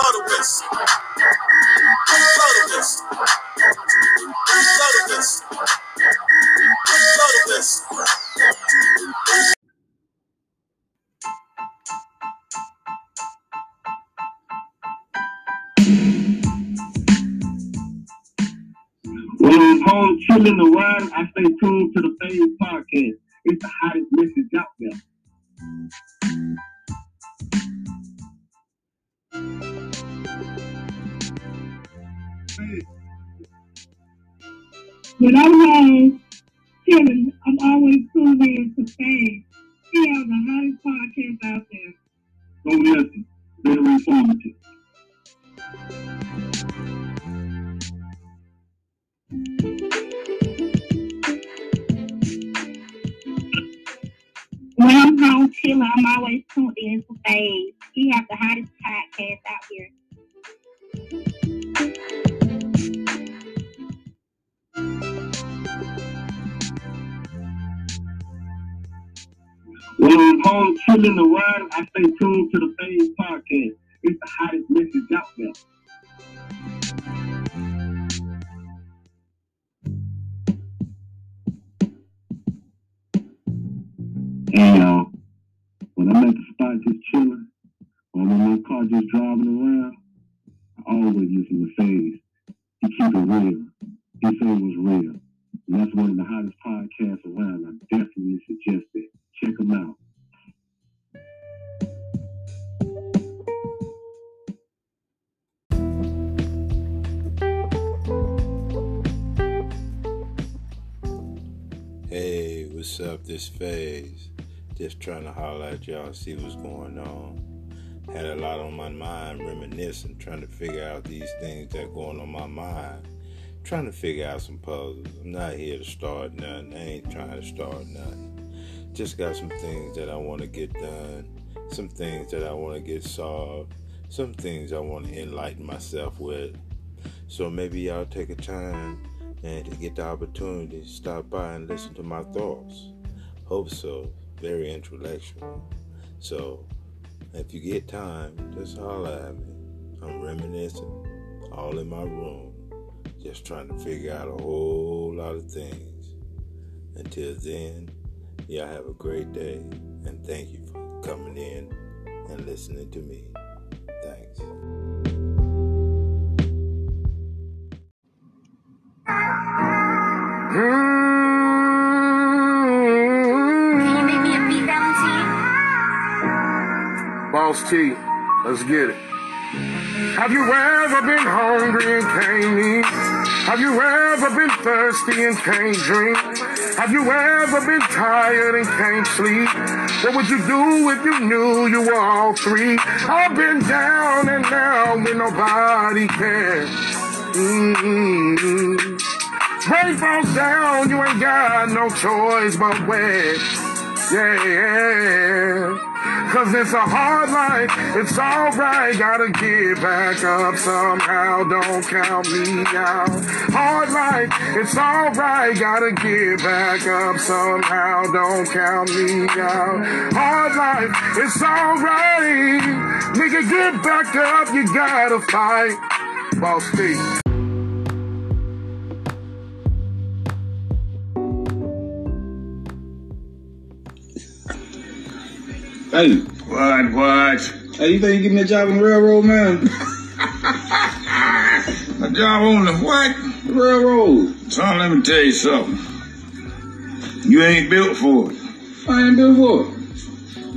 Blow the whistle. Blow the whistle. Blow the whistle. Blow the whistle. When I'm home chilling the ride, I stay tuned to the Phaze Podcast. It's the hottest message out there. When I'm home chilling, I'm always tuned in to Fame. He has the hottest podcast out there. Go listen. Very informative. When I'm home chilling, I'm always tuned in to Fame. He has the hottest podcast out here. When I'm home chilling the ride, I stay tuned to the Phaze Podcast. It's the hottest message out there. Hey uh, y'all, when I'm at the spot just chilling, or in my car just driving around, I always listen to Phaze. He keep it real. He say it was real. And that's one of the hottest podcasts around. I definitely suggest it. Check them out. Hey, what's up? This Phaze. Just trying to holler at y'all, see what's going on. Had a lot on my mind, reminiscing, trying to figure out these things that going on my mind. Trying to figure out some puzzles. I'm not here to start nothing. I ain't trying to start nothing. Just got some things that I want to get done. Some things that I want to get solved. Some things I want to enlighten myself with. So maybe y'all take a time and to get the opportunity to stop by and listen to my thoughts. Hope so. Very intellectual. So, if you get time, just holler at me. I'm reminiscing, all in my room, just trying to figure out a whole lot of things. Until then, y'all have a great day, and thank you for coming in and listening to me. Thanks. Can you make me a beat, Valentine? Boss T, let's get it. Have you ever been hungry and can't eat? Have you ever been thirsty and can't drink? Have you ever been tired and can't sleep? What would you do if you knew you were all three? I've been down and down when nobody cares. Mm-hmm. Rain falls down, you ain't got no choice but. Yeah, yeah. Cause it's a hard life, it's alright, gotta get back up somehow, don't count me out. Hard life, it's alright, gotta get back up somehow, don't count me out. Hard life, it's alright, nigga get back up, you gotta fight. Boss T. Hey, What, what? hey, you think you give me a job on the railroad, man? A job on the what? The railroad. Son, let me tell you something. You ain't built for it. I ain't built for it.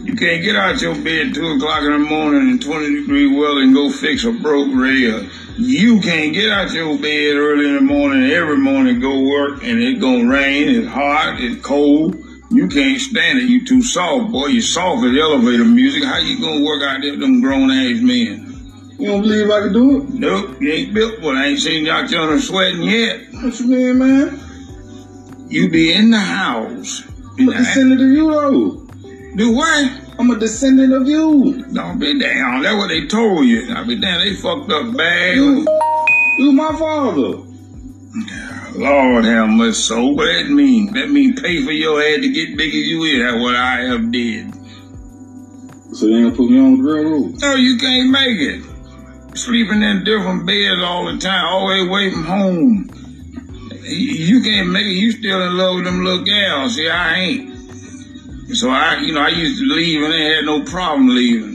You can't get out your bed 2 o'clock in the morning in 20 degree weather and go fix a broke rail. You can't get out your bed early in the morning, every morning go work, and it gonna rain, it's hot, it's cold. You can't stand it. You too soft, boy. You soft as elevator music. How you gonna work out there with them grown ass men? You don't believe I can do it? Nope, you ain't built for it. I ain't seen y'all children sweating yet. What you mean, man? You be in the house. I'm a descendant of you, though. Do what? I'm a descendant of you. Don't be down. That's what they told you. I be down. They fucked up bad. You, you my father. Lord have mercy. So what that mean? That mean pay for your head to get big as you is. That's what I have did. So they ain't gonna put me on the railroad? No, you can't make it. sleeping in different beds all the time, always away from home. You can't make it. You still in love with them little gals. See, I ain't. So I, you know, I used to leave and they had no problem leaving.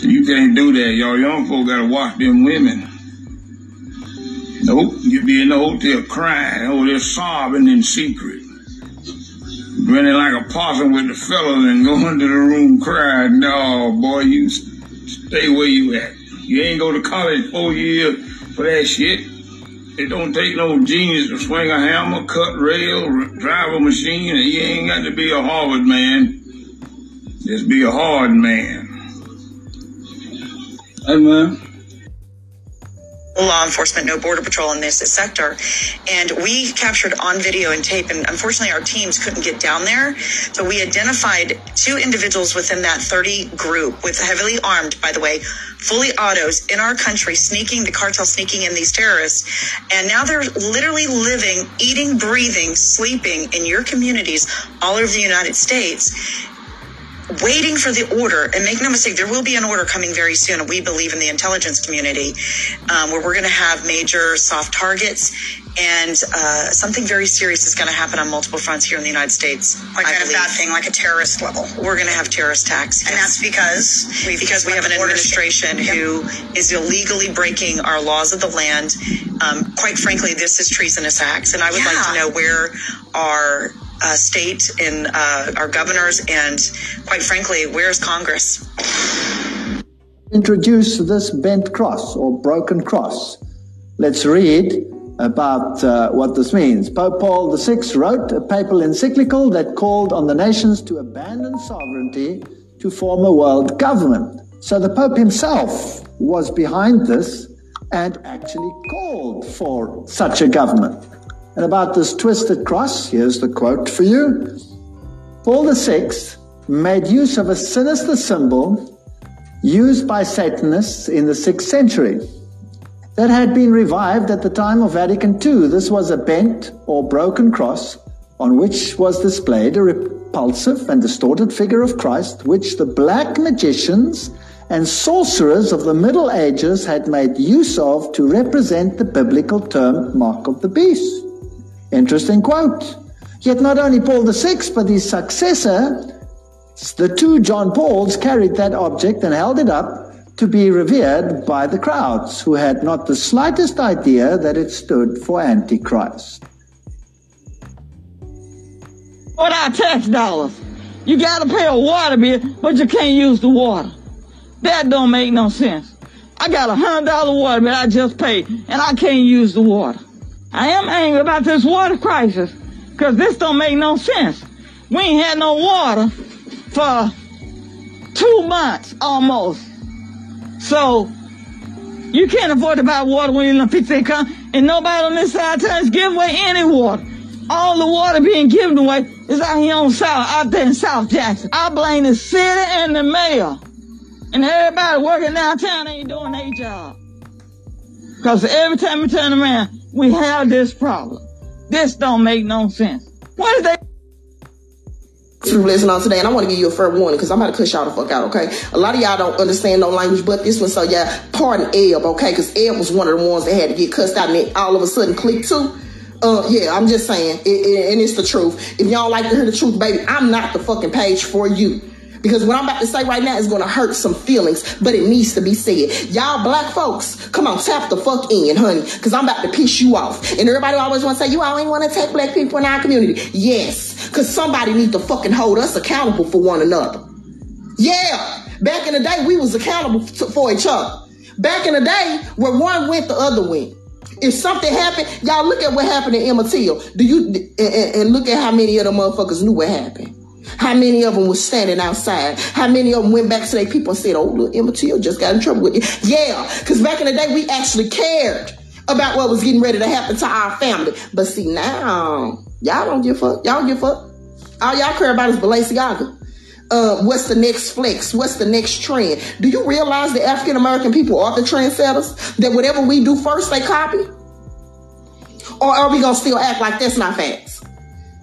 You can't do that, y'all. Young folk gotta watch them women. Nope, you be in the hotel crying, oh, they're sobbing in secret. Grinning like a possum with the fellas and go into the room crying. No, boy, you stay where you at. You ain't go to college four years for that shit. It don't take no genius to swing a hammer, cut rail, drive a machine, and you ain't got to be a Harvard man. Just be a hard man. Hey, man law enforcement, no border patrol in this sector. And we captured on video and tape, and unfortunately our teams couldn't get down there. So we identified two individuals within that 30 group with heavily armed, by the way, fully autos in our country, sneaking the cartel, sneaking in these terrorists. And now they're literally living, eating, breathing, sleeping in your communities all over the United States waiting for the order. And make no mistake, there will be an order coming very soon. And we believe in the intelligence community um, where we're going to have major soft targets. And uh, something very serious is going to happen on multiple fronts here in the United States. Like kind of bad thing, like a terrorist level. We're going to have terrorist attacks. And yes. that's because we because we have an administration yep. who is illegally breaking our laws of the land. Um, quite frankly, this is treasonous acts. And I would yeah. like to know where our uh, state and uh, our governors, and quite frankly, where's Congress? Introduce this bent cross or broken cross. Let's read about uh, what this means. Pope Paul VI wrote a papal encyclical that called on the nations to abandon sovereignty to form a world government. So the Pope himself was behind this and actually called for such a government. And about this twisted cross, here's the quote for you. Paul VI made use of a sinister symbol used by Satanists in the 6th century that had been revived at the time of Vatican II. This was a bent or broken cross on which was displayed a repulsive and distorted figure of Christ, which the black magicians and sorcerers of the Middle Ages had made use of to represent the biblical term mark of the beast. Interesting quote. Yet not only Paul VI, but his successor, the two John Pauls carried that object and held it up to be revered by the crowds, who had not the slightest idea that it stood for Antichrist. What our tax dollars? You gotta pay a water bill, but you can't use the water. That don't make no sense. I got a hundred dollar water bill I just paid, and I can't use the water. I am angry about this water crisis because this don't make no sense. We ain't had no water for two months almost. So you can't afford to buy water when you're in a pizza come, and nobody on this side is giving away any water. All the water being given away is out here on South, out there in South Jackson. I blame the city and the mayor. And everybody working downtown ain't doing their job. Because every time we turn around, we have this problem. This don't make no sense. What is that? to listen on today, and I want to give you a fair warning because I'm about to cuss y'all the fuck out, okay? A lot of y'all don't understand no language but this one, so yeah, pardon Eb, okay? Because Eb was one of the ones that had to get cussed out and it all of a sudden clicked too. Uh, yeah, I'm just saying, it, it, and it's the truth. If y'all like to hear the truth, baby, I'm not the fucking page for you. Because what I'm about to say right now is going to hurt some feelings, but it needs to be said. Y'all black folks, come on, tap the fuck in, honey, because I'm about to piss you off. And everybody always want to say, you always want to take black people in our community. Yes, because somebody need to fucking hold us accountable for one another. Yeah, back in the day, we was accountable for each other. Back in the day, where one went, the other went. If something happened, y'all look at what happened in Emmett Till. Do you and, and look at how many of the motherfuckers knew what happened? How many of them was standing outside? How many of them went back to their people and said, oh, look, Emma Till just got in trouble with you? Yeah, because back in the day, we actually cared about what was getting ready to happen to our family. But see, now, y'all don't give a fuck. Y'all don't give a fuck. All y'all care about is Balenciaga. Uh, what's the next flex? What's the next trend? Do you realize the African American people are the trendsetters? That whatever we do first, they copy? Or are we gonna still act like that's not facts?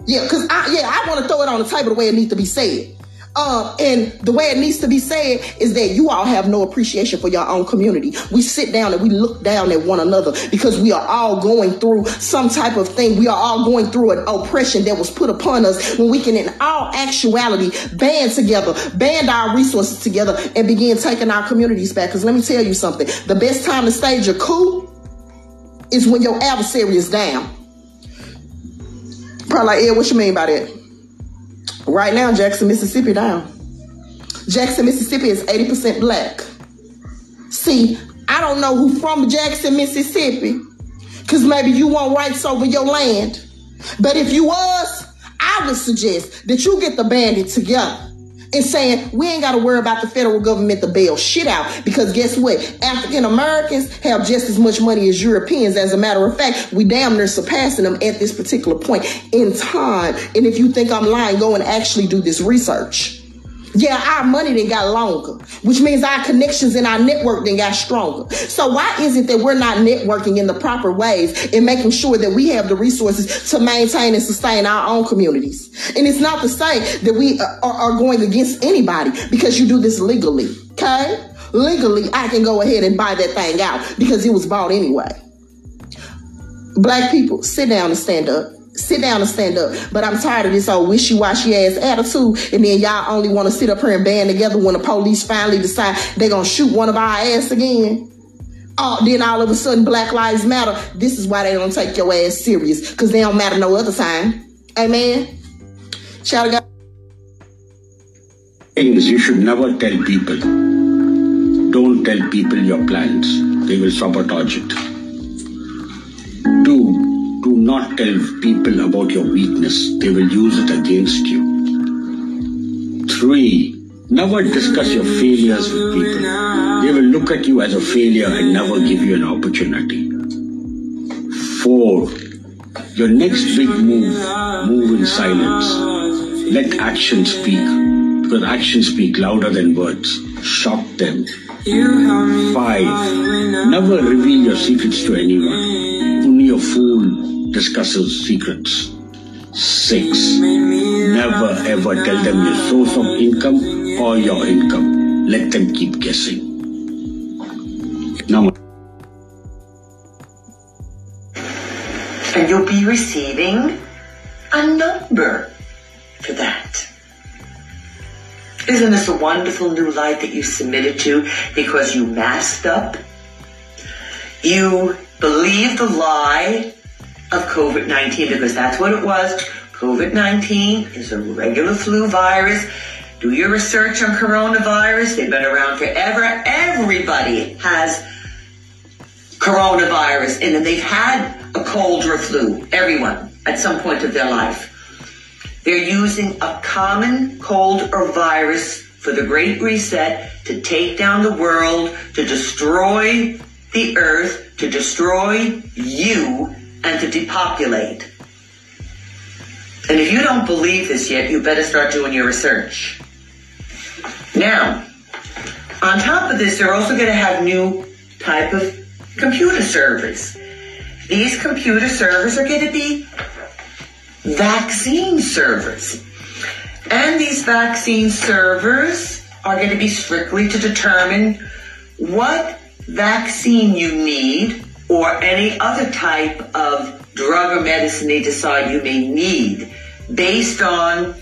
Yeah, because I yeah, I want to throw it on the table the way it needs to be said. Um, and the way it needs to be said is that you all have no appreciation for your own community. We sit down and we look down at one another because we are all going through some type of thing. We are all going through an oppression that was put upon us when we can, in all actuality, band together, band our resources together, and begin taking our communities back. Because let me tell you something the best time to stage a coup is when your adversary is down. Probably like, Ed, what you mean by that? Right now, Jackson, Mississippi down. Jackson, Mississippi is 80% black. See, I don't know who from Jackson, Mississippi, because maybe you want rights over your land. But if you was, I would suggest that you get the bandit together and saying we ain't got to worry about the federal government to bail shit out because guess what? African Americans have just as much money as Europeans. As a matter of fact, we damn near surpassing them at this particular point in time. And if you think I'm lying, go and actually do this research. Yeah, our money then got longer, which means our connections and our network then got stronger. So why is it that we're not networking in the proper ways and making sure that we have the resources to maintain and sustain our own communities? And it's not to say that we are, are going against anybody because you do this legally, okay? Legally, I can go ahead and buy that thing out because it was bought anyway. Black people, sit down and stand up sit down and stand up. But I'm tired of this old wishy-washy ass attitude. And then y'all only want to sit up here and band together when the police finally decide they're going to shoot one of our ass again. Oh, then all of a sudden Black Lives Matter. This is why they don't take your ass serious. Because they don't matter no other time. Amen. Shout out. Things you should never tell people. Don't tell people your plans. They will sabotage it. Not tell people about your weakness. They will use it against you. Three, never discuss your failures with people. They will look at you as a failure and never give you an opportunity. Four, your next big move, move in silence. Let action speak, because actions speak louder than words. Shock them. Five, never reveal your secrets to anyone. Only a fool discusses secrets. Six, never ever tell them your source of income or your income. Let them keep guessing. Number and you'll be receiving a number for that. Isn't this a wonderful new life that you submitted to because you masked up? You believed the lie of COVID 19 because that's what it was. COVID 19 is a regular flu virus. Do your research on coronavirus. They've been around forever. Everybody has coronavirus and then they've had a cold or a flu. Everyone at some point of their life. They're using a common cold or virus for the Great Reset to take down the world, to destroy the earth, to destroy you, and to depopulate. And if you don't believe this yet, you better start doing your research. Now, on top of this, they're also going to have new type of computer servers. These computer servers are going to be vaccine servers. And these vaccine servers are going to be strictly to determine what vaccine you need or any other type of drug or medicine they decide you may need based on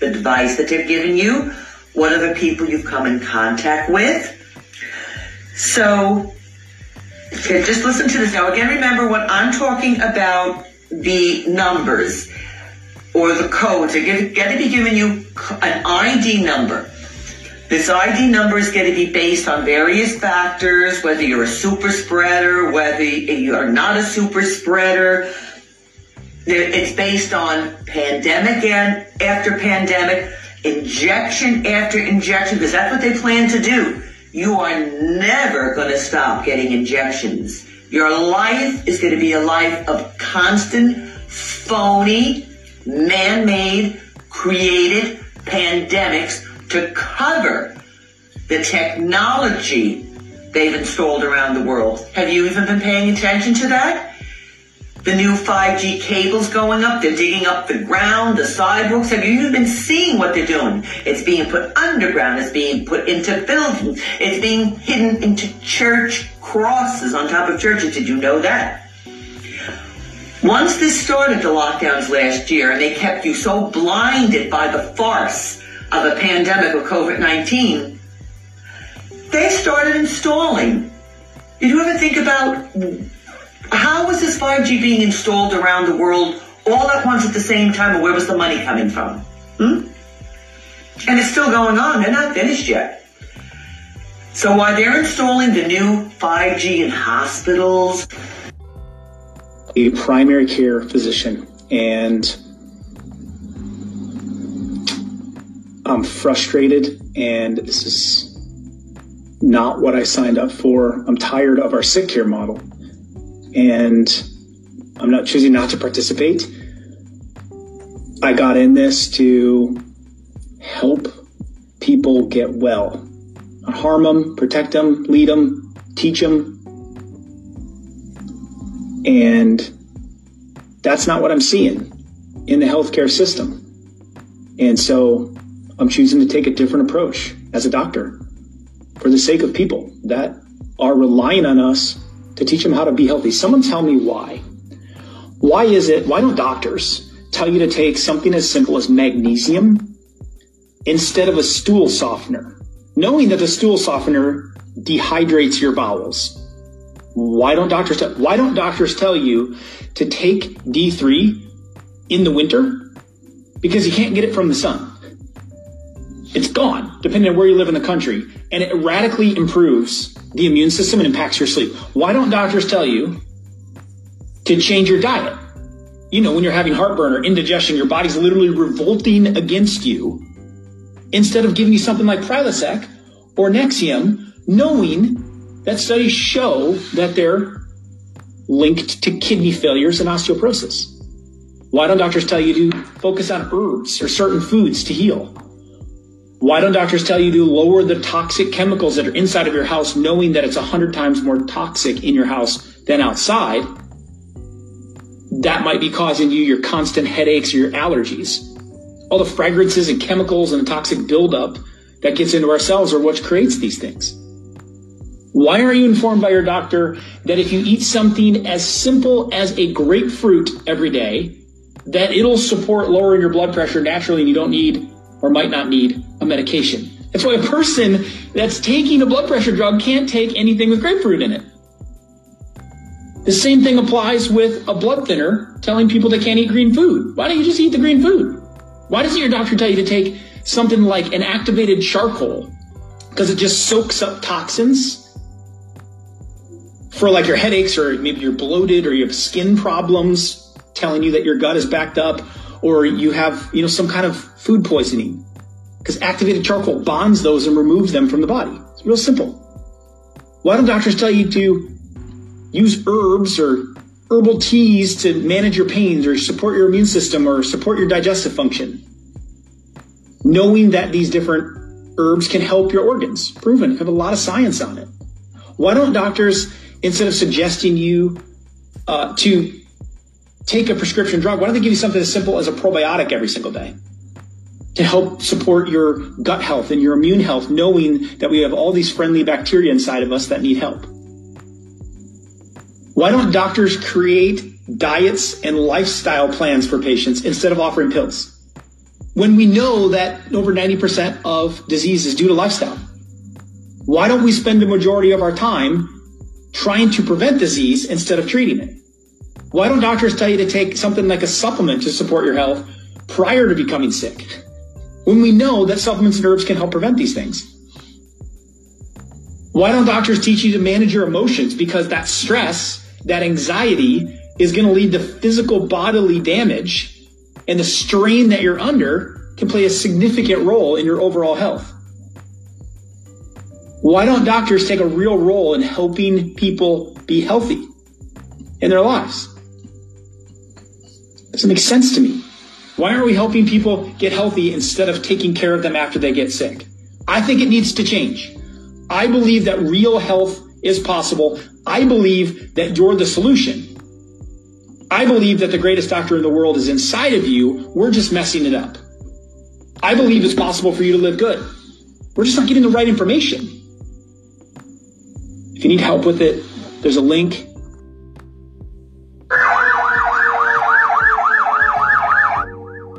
the device that they've given you, what other people you've come in contact with. So, just listen to this. Now, again, remember when I'm talking about the numbers or the codes, they're going to be giving you an ID number. This ID number is going to be based on various factors, whether you're a super spreader, whether you are not a super spreader. It's based on pandemic and after pandemic, injection after injection, because that's what they plan to do. You are never going to stop getting injections. Your life is going to be a life of constant, phony, man-made, created pandemics to cover the technology they've installed around the world. Have you even been paying attention to that? the new 5G cables going up. They're digging up the ground, the sidewalks. Have you even been seeing what they're doing? It's being put underground. It's being put into buildings. It's being hidden into church crosses on top of churches. Did you know that? Once this started, the lockdowns last year, and they kept you so blinded by the farce of a pandemic of COVID-19, they started installing. Did you ever think about how was this 5G being installed around the world all at once at the same time, or where was the money coming from? Hmm? And it's still going on. They're not finished yet. So while they're installing the new 5G in hospitals, a primary care physician, and I'm frustrated, and this is not what I signed up for. I'm tired of our sick care model, and I'm not choosing not to participate. I got in this to help people get well, not harm them, protect them, lead them, teach them, and that's not what I'm seeing in the healthcare system. And so I'm choosing to take a different approach as a doctor for the sake of people that are relying on us to teach them how to be healthy. Someone tell me why. Why is it, why don't doctors tell you to take something as simple as magnesium instead of a stool softener, knowing that the stool softener dehydrates your bowels? Why don't doctors tell, why don't doctors tell you to take D3 in the winter? Because you can't get it from the sun. It's gone, depending on where you live in the country, and it radically improves the immune system and impacts your sleep. Why don't doctors tell you to change your diet? You know, when you're having heartburn or indigestion, your body's literally revolting against you. Instead of giving you something like Prilosec or Nexium, knowing that studies show that they're linked to kidney failures and osteoporosis. Why don't doctors tell you to focus on herbs or certain foods to heal? Why don't doctors tell you to lower the toxic chemicals that are inside of your house, knowing that it's 100 times more toxic in your house than outside? That might be causing you your constant headaches or your allergies. All the fragrances and chemicals and the toxic buildup that gets into our cells are what creates these things. Why are you informed by your doctor that if you eat something as simple as a grapefruit every day, that it'll support lowering your blood pressure naturally and you don't need or might not need a medication? That's why a person that's taking a blood pressure drug can't take anything with grapefruit in it. The same thing applies with a blood thinner telling people they can't eat green food. Why don't you just eat the green food? Why doesn't your doctor tell you to take something like an activated charcoal? Because it just soaks up toxins for like your headaches or maybe you're bloated or you have skin problems telling you that your gut is backed up or you have, you know, some kind of food poisoning because activated charcoal bonds those and removes them from the body. It's real simple. Why don't doctors tell you to use herbs or herbal teas to manage your pains or support your immune system or support your digestive function? Knowing that these different herbs can help your organs, proven, have a lot of science on it. Why don't doctors instead of suggesting you uh, to take a prescription drug, why don't they give you something as simple as a probiotic every single day to help support your gut health and your immune health, knowing that we have all these friendly bacteria inside of us that need help? Why don't doctors create diets and lifestyle plans for patients instead of offering pills? When we know that over 90% of disease is due to lifestyle, why don't we spend the majority of our time trying to prevent disease instead of treating it? Why don't doctors tell you to take something like a supplement to support your health prior to becoming sick? When we know that supplements and herbs can help prevent these things. Why don't doctors teach you to manage your emotions? Because that stress, that anxiety is going to lead to physical bodily damage and the strain that you're under can play a significant role in your overall health. Why don't doctors take a real role in helping people be healthy in their lives? Doesn't make sense to me. Why aren't we helping people get healthy instead of taking care of them after they get sick? I think it needs to change. I believe that real health is possible. I believe that you're the solution. I believe that the greatest doctor in the world is inside of you. We're just messing it up. I believe it's possible for you to live good. We're just not getting the right information. If you need help with it, there's a link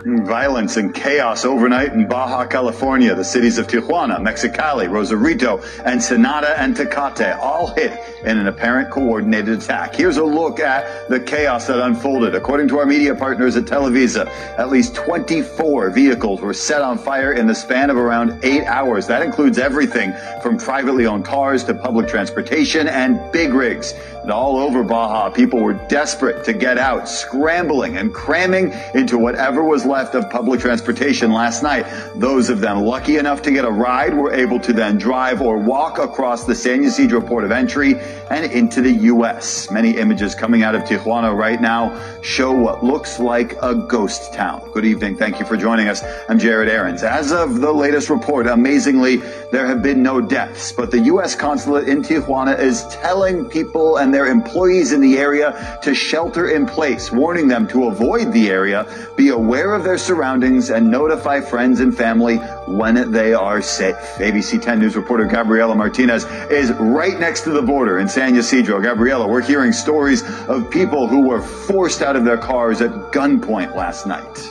Mm. Violence and chaos overnight in Baja California. The cities of Tijuana, Mexicali, Rosarito, Ensenada, and Tecate all hit in an apparent coordinated attack. Here's a look at the chaos that unfolded. According to our media partners at Televisa, at least 24 vehicles were set on fire in the span of around eight hours. That includes everything from privately owned cars to public transportation and big rigs. And all over Baja, people were desperate to get out, scrambling and cramming into whatever was left of public transportation last night. Those of them lucky enough to get a ride were able to then drive or walk across the San Ysidro port of entry and into the U.S. Many images coming out of Tijuana right now show what looks like a ghost town. Good evening. Thank you for joining us. I'm Jared Aarons. As of the latest report, amazingly, there have been no deaths, but the U.S. consulate in Tijuana is telling people and their employees in the area to shelter in place, warning them to avoid the area, be aware of their surroundings, and notify friends and family when they are safe. ABC 10 News reporter Gabriela Martinez is right next to the border in San Ysidro. Gabriela, we're hearing stories of people who were forced out of their cars at gunpoint last night.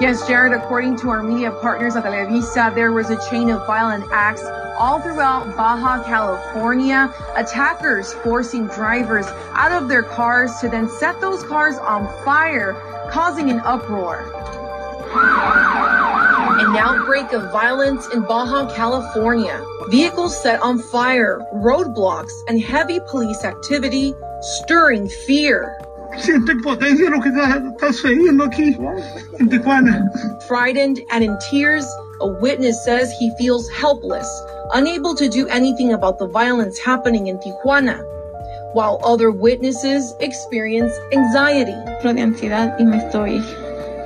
Yes, Jared, according to our media partners at Televisa, there was a chain of violent acts all throughout Baja California. Attackers forcing drivers out of their cars to then set those cars on fire, causing an uproar. An outbreak of violence in Baja California. Vehicles set on fire, roadblocks, and heavy police activity, stirring fear. Siento impotencia lo que está, está sucediendo aquí Tijuana. Frightened and in tears, a witness says he feels helpless, unable to do anything about the violence happening in Tijuana, while other witnesses experience anxiety.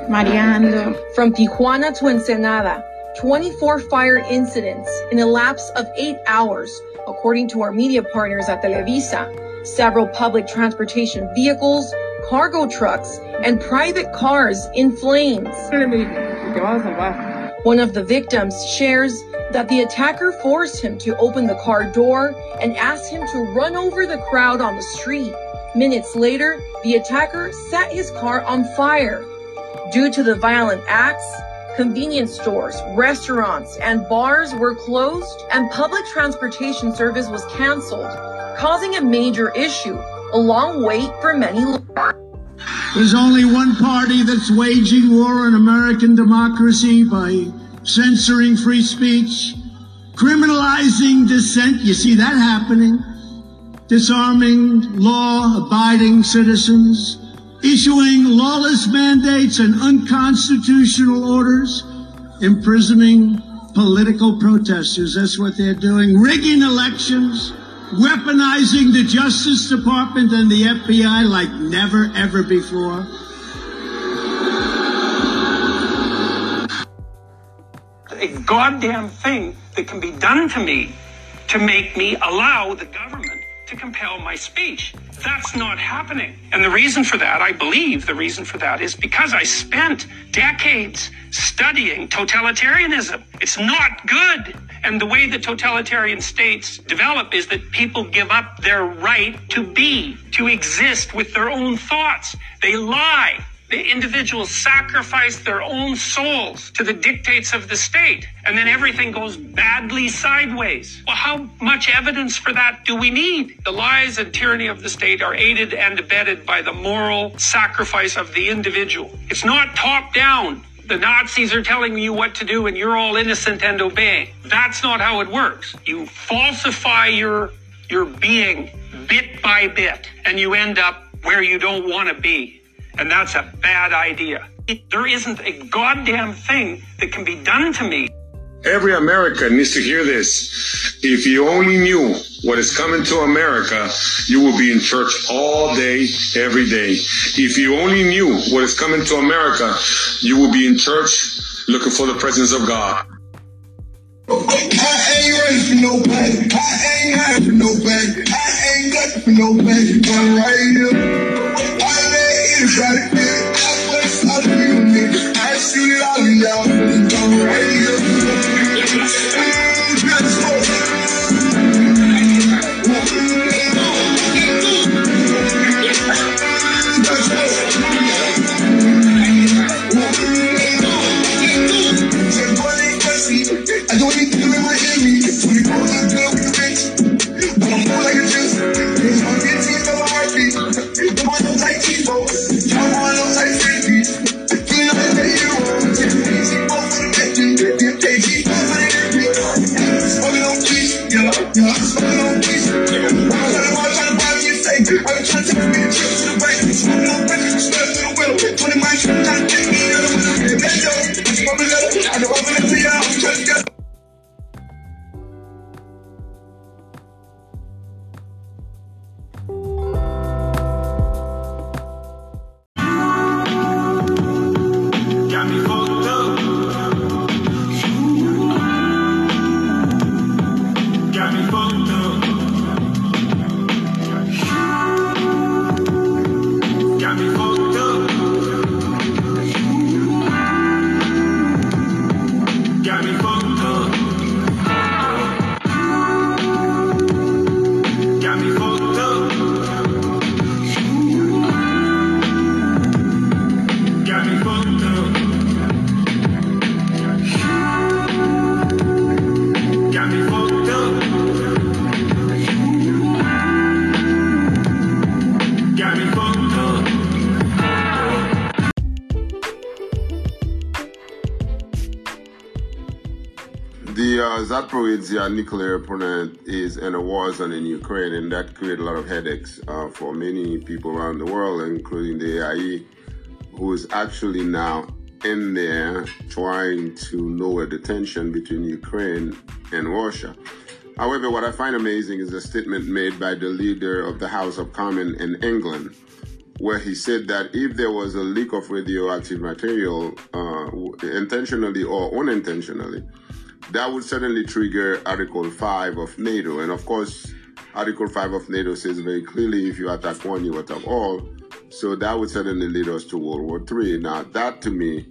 Mareando. From Tijuana to Ensenada, 24 fire incidents in a lapse of eight hours, according to our media partners at Televisa. Several public transportation vehicles, cargo trucks, and private cars in flames. One of the victims shares that the attacker forced him to open the car door and asked him to run over the crowd on the street. Minutes later, the attacker set his car on fire. Due to the violent acts, convenience stores, restaurants, and bars were closed, and public transportation service was canceled, causing a major issue, a long wait for many. There's only one party that's waging war on American democracy by censoring free speech, criminalizing dissent. You see that happening. Disarming law abiding citizens, issuing lawless mandates and unconstitutional orders, imprisoning political protesters. That's what they're doing. Rigging elections, weaponizing the Justice Department and the FBI like never, ever before. a goddamn thing that can be done to me to make me allow the government to compel my speech. That's not happening. And the reason for that, I believe the reason for that is because I spent decades studying totalitarianism. It's not good. And the way that totalitarian states develop is that people give up their right to be, to exist with their own thoughts. They lie. The individuals sacrifice their own souls to the dictates of the state, and then everything goes badly sideways. Well, how much evidence for that do we need? The lies and tyranny of the state are aided and abetted by the moral sacrifice of the individual. It's not top down. The Nazis are telling you what to do and you're all innocent and obeying. That's not how it works. You falsify your your being bit by bit and you end up where you don't want to be. And that's a bad idea. There isn't a goddamn thing that can be done to me. Every American needs to hear this. If you only knew what is coming to America, you will be in church all day, every day. If you only knew what is coming to America, you will be in church looking for the presence of God. I ain't ready for nobody. I ain't high for nobody. I ain't got for nobody. But right here. Thank you. I'm trying to tell you, I'm to tell you, I'm to the you, uh, Zaporizhia nuclear plant is in a war zone in Ukraine, and that created a lot of headaches uh, for many people around the world, including the AIE, who is actually now in there trying to lower the tension between Ukraine and Russia. However, what I find amazing is a statement made by the leader of the House of Commons in England, where he said that if there was a leak of radioactive material, uh, intentionally or unintentionally, that would certainly trigger Article 5 of NATO. And of course, Article 5 of NATO says very clearly if you attack one, you attack all. So that would certainly lead us to World War III. Now, that to me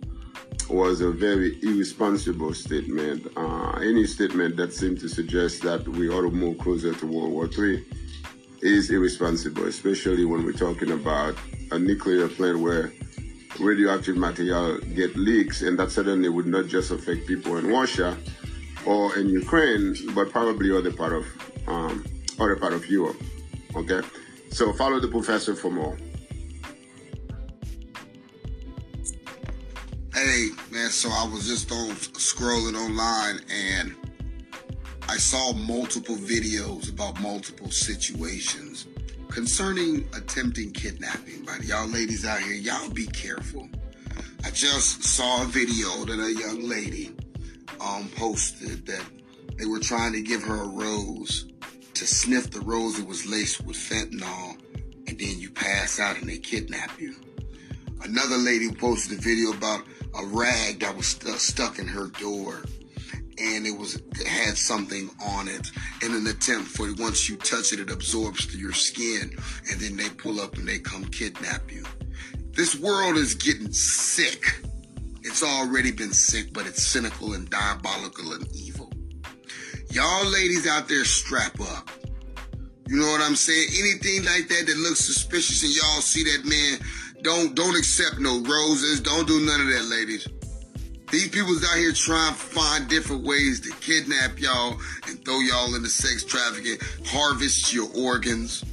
was a very irresponsible statement. Uh, any statement that seemed to suggest that we ought to move closer to World War III is irresponsible, especially when we're talking about a nuclear plant where radioactive material get leaks, and that certainly would not just affect people in Russia or in Ukraine, but probably other part of um, other part of Europe. Okay, so follow the professor for more. Hey, man, so I was just on scrolling online and I saw multiple videos about multiple situations concerning attempting kidnapping. But y'all ladies out here, y'all be careful. I just saw a video that a young lady um, posted that they were trying to give her a rose to sniff the rose that was laced with fentanyl, and then you pass out and they kidnap you. Another lady posted a video about a rag that was stu- stuck in her door, and it was it had something on it in an attempt for once you touch it, it absorbs to your skin, and then they pull up and they come kidnap you. This world is getting sick. It's already been sick, but it's cynical and diabolical and evil. Y'all ladies out there, strap up. You know what I'm saying? Anything like that that looks suspicious and y'all see that man, don't don't accept no roses. Don't do none of that, ladies. These people's out here trying to find different ways to kidnap y'all and throw y'all into sex trafficking, harvest your organs.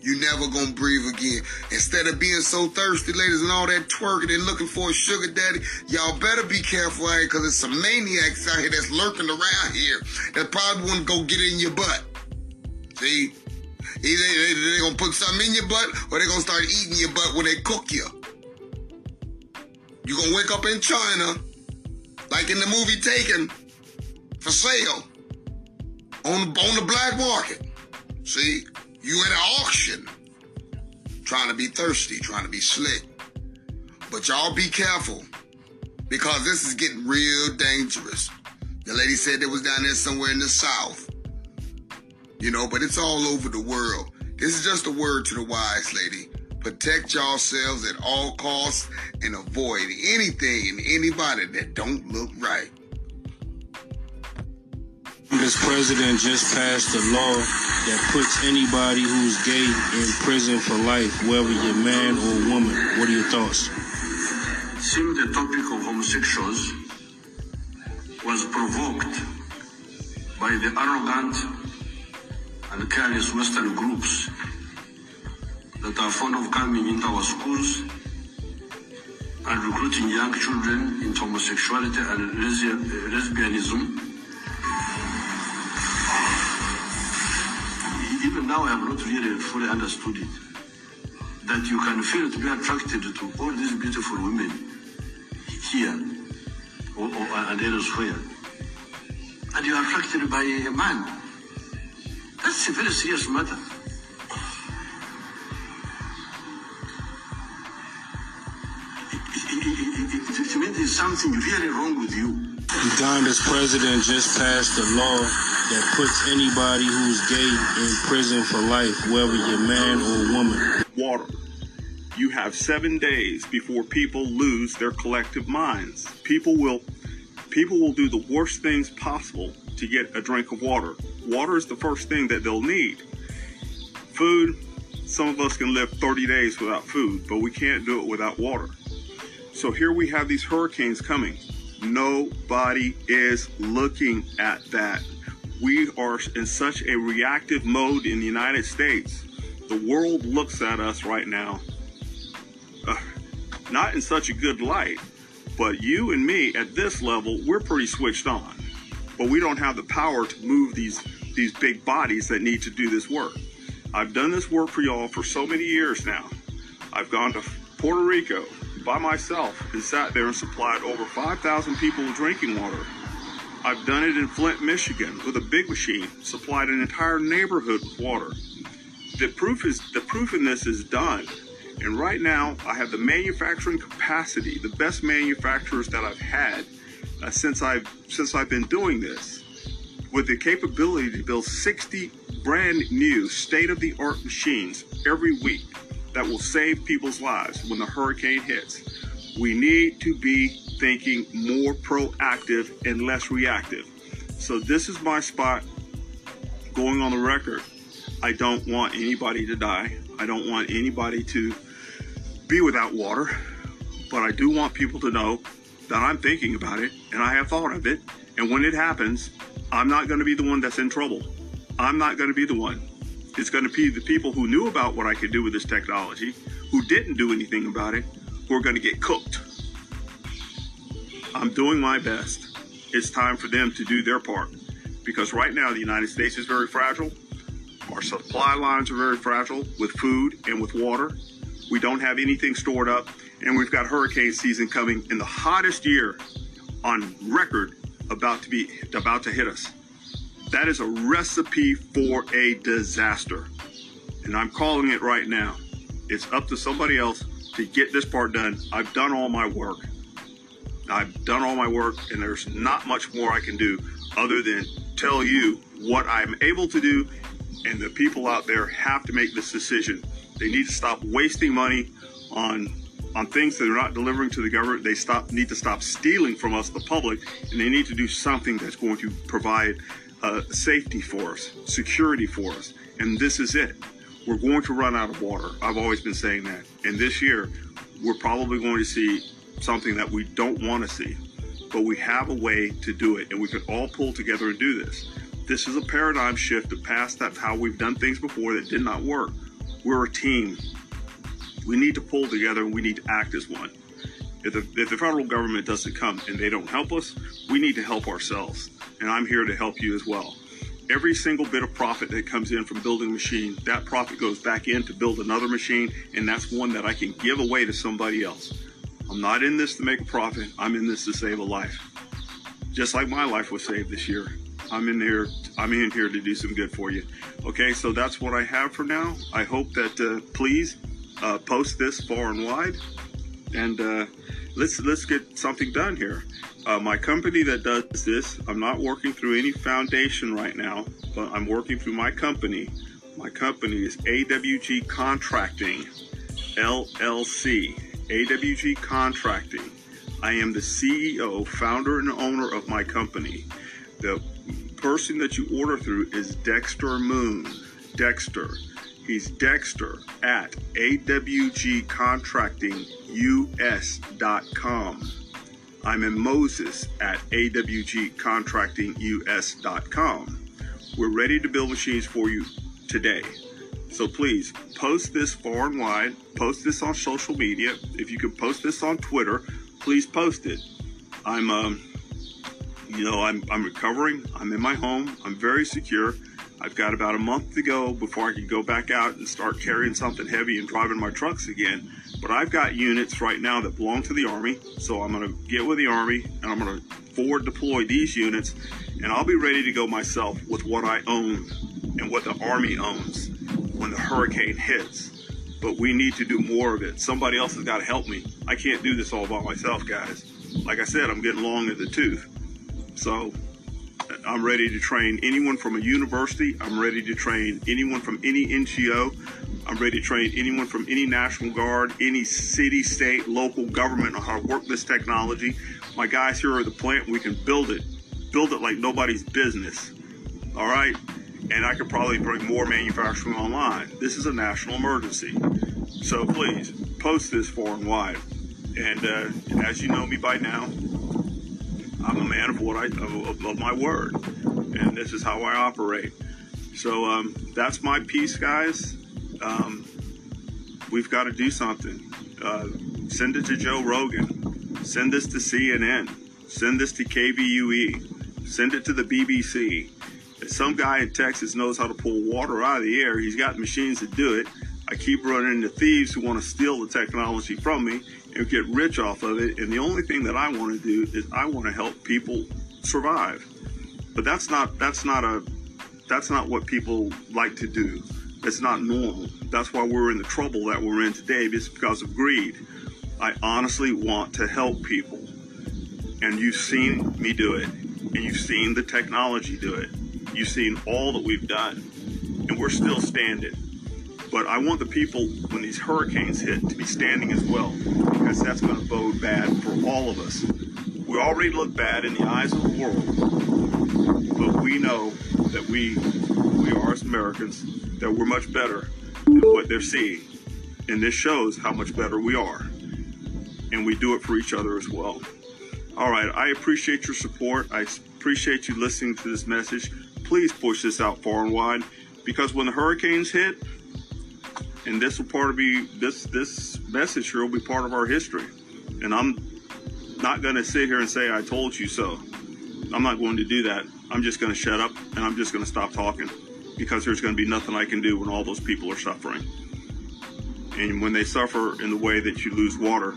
You never gonna breathe again. Instead of being so thirsty, ladies, and all that twerking and looking for a sugar daddy, y'all better be careful out here because there's some maniacs out here that's lurking around here that probably want to go get in your butt. See? Either they, they, gonna put something in your butt or they gonna start eating your butt when they cook you. You gonna wake up in China, like in the movie Taken, for sale on the, on the black market. See? You at an auction, trying to be thirsty, trying to be slick. But y'all be careful because this is getting real dangerous. The lady said it was down there somewhere in the south. You know, but it's all over the world. This is just a word to the wise lady. Protect yourselves at all costs and avoid anything and anybody that don't look right. This president just passed a law that puts anybody who's gay in prison for life, whether you're man or woman. What are your thoughts? It seemed the topic of homosexuals was provoked by the arrogant and careless Western groups that are fond of coming into our schools and recruiting young children into homosexuality and lesbianism. Even now, I have not really fully understood it. That you can feel to be attracted to all these beautiful women here or, or, uh, and elsewhere, and you are attracted by a man. That's a very serious matter. It means there's something really wrong with you. Uganda's president just passed a law that puts anybody who's gay in prison for life, whether you're man or woman. Water. You have seven days before people lose their collective minds. People will people will do the worst things possible to get a drink of water. Water is the first thing that they'll need. Food, some of us can live 30 days without food, but we can't do it without water. So here we have these hurricanes coming. Nobody is looking at that. We are in such a reactive mode in the United States. The world looks at us right now, uh, not in such a good light, but you and me at this level, we're pretty switched on. But we don't have the power to move these these big bodies that need to do this work. I've done this work for y'all for so many years now. I've gone to Puerto Rico by myself and sat there and supplied over 5,000 people with drinking water. I've done it in Flint, Michigan with a big machine, supplied an entire neighborhood with water. The proof is the proof in this is done. And right now, I have the manufacturing capacity, the best manufacturers that I've had uh, since I've since I've been doing this, with the capability to build 60 brand new state-of-the-art machines every week that will save people's lives when the hurricane hits. We need to be thinking more proactive and less reactive. So this is my spot going on the record. I don't want anybody to die. I don't want anybody to be without water, but I do want people to know that I'm thinking about it and I have thought of it. And when it happens, I'm not going to be the one that's in trouble. I'm not going to be the one. It's going to be the people who knew about what I could do with this technology, who didn't do anything about it, who are going to get cooked. I'm doing my best. It's time for them to do their part. Because right now, the United States is very fragile. Our supply lines are very fragile with food and with water. We don't have anything stored up. And we've got hurricane season coming in the hottest year on record about to be about to hit us. That is a recipe for a disaster. And I'm calling it right now. It's up to somebody else to get this part done. I've done all my work. I've done all my work, and there's not much more I can do other than tell you what I'm able to do. And the people out there have to make this decision. They need to stop wasting money on on things that are not delivering to the government. They stop need to stop stealing from us, the public, and they need to do something that's going to provide safety for us, security for us. And this is it. We're going to run out of water. I've always been saying that. And this year, we're probably going to see something that we don't want to see. But we have a way to do it, and we can all pull together and do this. This is a paradigm shift to past that's how we've done things before that did not work. We're a team. We need to pull together and we need to act as one. If the, if the federal government doesn't come and they don't help us, we need to help ourselves. And I'm here to help you as well. Every single bit of profit that comes in from building a machine, that profit goes back in to build another machine, and that's one that I can give away to somebody else. I'm not in this to make a profit, I'm in this to save a life. Just like my life was saved this year. I'm in here. I'm in here to do some good for you. Okay, so that's what I have for now. I hope that uh, please uh, post this far and wide, and uh, let's let's get something done here. Uh, my company that does this, I'm not working through any foundation right now, but I'm working through my company. My company is AWG Contracting. LLC, AWG Contracting. I am the CEO, founder, and owner of my company. The person that you order through is Dexter Moon. Dexter. He's Dexter at awgcontractingus.com. I'm in Moses at awgcontractingus.com. We're ready to build machines for you today. So please post this far and wide. Post this on social media. If you can post this on Twitter, please post it. I'm, um, you know, I'm, I'm recovering. I'm in my home. I'm very secure. I've got about a month to go before I can go back out and start carrying something heavy and driving my trucks again. But I've got units right now that belong to the Army. So I'm going to get with the Army and I'm going to forward deploy these units and I'll be ready to go myself with what I own and what the Army owns when the hurricane hits. But we need to do more of it. Somebody else has got to help me. I can't do this all by myself, guys. Like I said, I'm getting long in the tooth. So I'm ready to train anyone from a university. I'm ready to train anyone from any NGO. I'm ready to train anyone from any National Guard, any city, state, local government on how to work this technology. My guys here are the plant. We can build it, build it like nobody's business. All right. And I could probably bring more manufacturing online. This is a national emergency. So please post this far and wide. And uh, as you know me by now, I'm a man of what I of, of my word, and this is how I operate. So um, that's my piece, guys. Um, we've got to do something. Uh, send it to Joe Rogan. Send this to CNN. Send this to KVUE. Send it to the BBC. If some guy in Texas knows how to pull water out of the air, he's got machines to do it. I keep running into thieves who want to steal the technology from me and get rich off of it. And the only thing that I want to do is I want to help people survive. But that's not that's not a that's not what people like to do. It's not normal. That's why we're in the trouble that we're in today. It's because of greed. I honestly want to help people. And you've seen me do it. And you've seen the technology do it. You've seen all that we've done. And we're still standing. But I want the people, when these hurricanes hit, to be standing as well, because that's going to bode bad for all of us. We already look bad in the eyes of the world, but we know that we, we are as Americans, that we're much better than what they're seeing. And this shows how much better we are. And we do it for each other as well. All right, I appreciate your support. I appreciate you listening to this message. Please push this out far and wide because when the hurricanes hit, and this will part of be this this message here will be part of our history. And I'm not going to sit here and say I told you so. I'm not going to do that. I'm just going to shut up and I'm just going to stop talking because there's going to be nothing I can do when all those people are suffering. And when they suffer in the way that you lose water,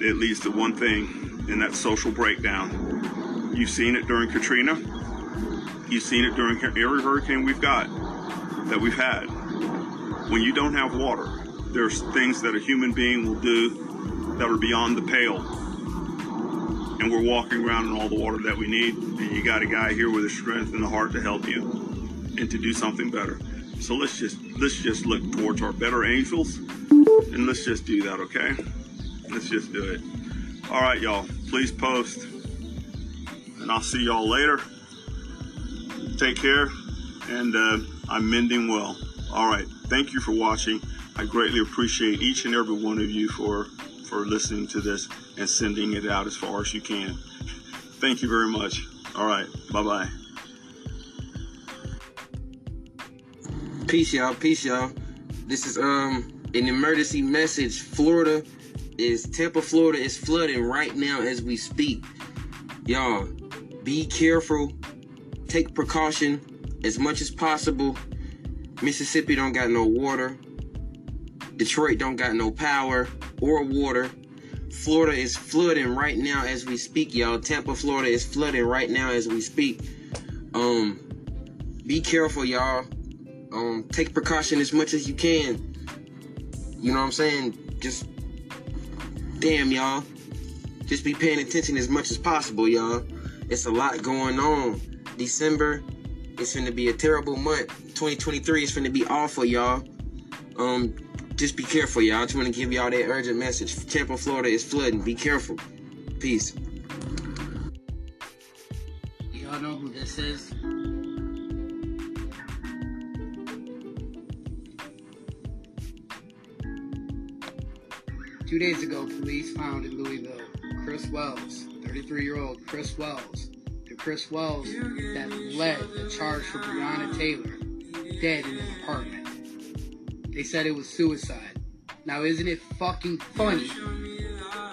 it leads to one thing, and that's social breakdown. You've seen it during Katrina. You've seen it during every hurricane we've got that we've had when you don't have water, there's things that a human being will do that are beyond the pale. And we're walking around in all the water that we need, and you got a guy here with the strength and the heart to help you and to do something better. So let's just let's just look towards our better angels and let's just do that, okay? Let's just do it. All right, y'all. Please post. And I'll see y'all later. Take care. And uh, I'm mending well. All right. Thank you for watching. I greatly appreciate each and every one of you for for listening to this and sending it out as far as you can. Thank you very much. All right. Bye-bye. Peace, y'all. Peace, y'all. This is um an emergency message. Florida is Tampa, Florida is flooding right now as we speak. Y'all, be careful. Take precaution as much as possible. Mississippi don't got no water. Detroit don't got no power or water. Florida is flooding right now as we speak, y'all. Tampa, Florida is flooding right now as we speak. Um, be careful, y'all. Um, take precaution as much as you can. You know what I'm saying? Just damn, y'all. Just be paying attention as much as possible, y'all. It's a lot going on. December, it's gonna be a terrible month. 2023 is gonna be awful, y'all. Um, just be careful, y'all. I just want to give y'all that urgent message. Tampa, Florida is flooding. Be careful. Peace. Y'all know who this is? Two days ago, police found in Louisville Chris Wells, 33 year old Chris Wells, the Chris Wells that led the charge for Breonna Taylor, dead in his apartment. They said it was suicide. Now, isn't it fucking funny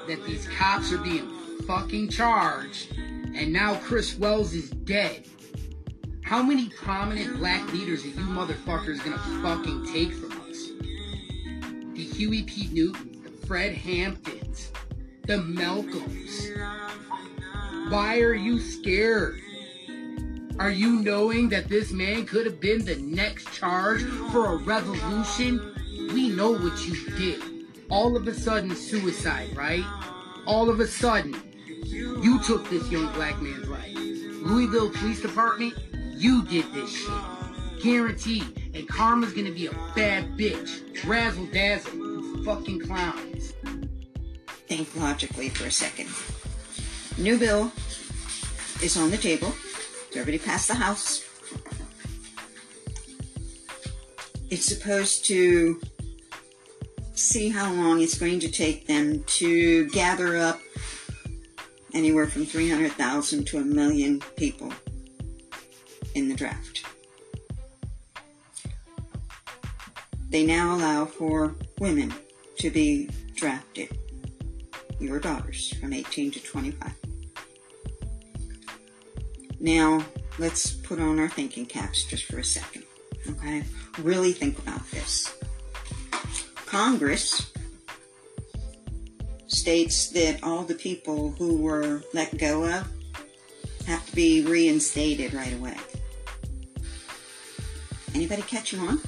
that these cops are being fucking charged and now Chris Wells is dead? How many prominent black leaders are you motherfuckers gonna fucking take from us? The Huey P. Newton, the Fred Hamptons, the Malcolms. Why are you scared? Are you knowing that this man could have been the next charge for a revolution? We know what you did. All of a sudden, suicide, right? All of a sudden, you took this young black man's life. Louisville Police Department, you did this shit. Guaranteed. And karma's gonna be a bad bitch. Razzle dazzle. You Fucking clowns. think logically for a second. New bill is on the table. Already passed the House. It's supposed to see how long it's going to take them to gather up anywhere from 300,000 to a million people in the draft. They now allow for women to be drafted your daughters from 18 to 25. Now, let's put on our thinking caps just for a second. Okay? Really think about this. Congress states that all the people who were let go of have to be reinstated right away. Anybody catching on?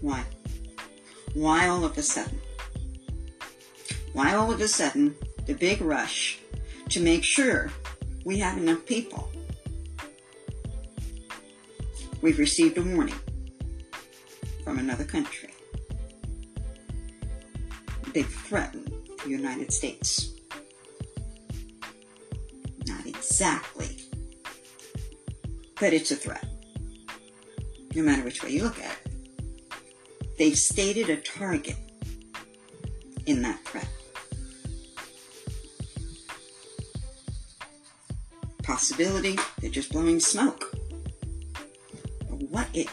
Why? Why all of a sudden? Why all of a sudden the big rush to make sure we have enough people? We've received a warning from another country. They've threatened the United States. Not exactly, but it's a threat, no matter which way you look at it. They've stated a target in that threat. Possibility, they're just blowing smoke. But what if,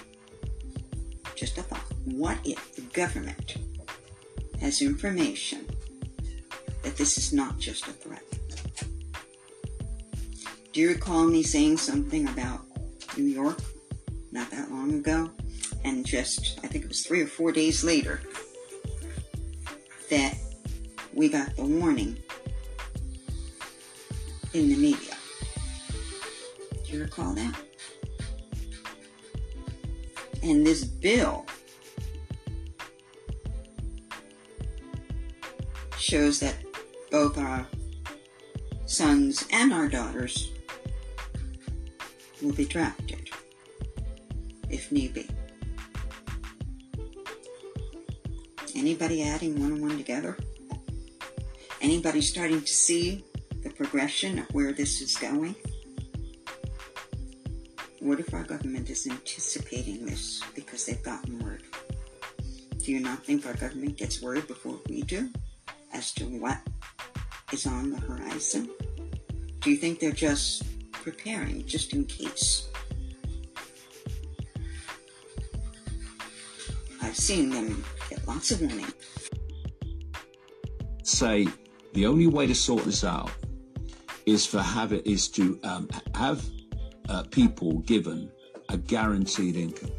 just a thought, what if the government has information that this is not just a threat? Do you recall me saying something about New York not that long ago? And just, I think it was three or four days later, that we got the warning in the media. Do you recall that? And this bill shows that both our sons and our daughters will be drafted if need be. Anybody adding one and one together? Anybody starting to see the progression of where this is going? What if our government is anticipating this because they've gotten word? Do you not think our government gets word before we do as to what is on the horizon? Do you think they're just preparing just in case? I've seen them get lots of money. say the only way to sort this out is for have it is to um, have uh, people given a guaranteed income.